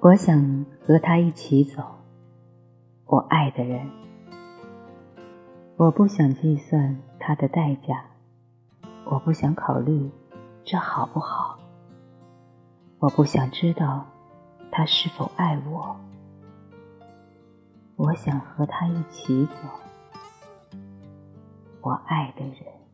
我想和他一起走我爱的人。我不想计算他的代价我不想考虑这好不好。我不想知道他是否爱我。我想和他一起走我爱的人。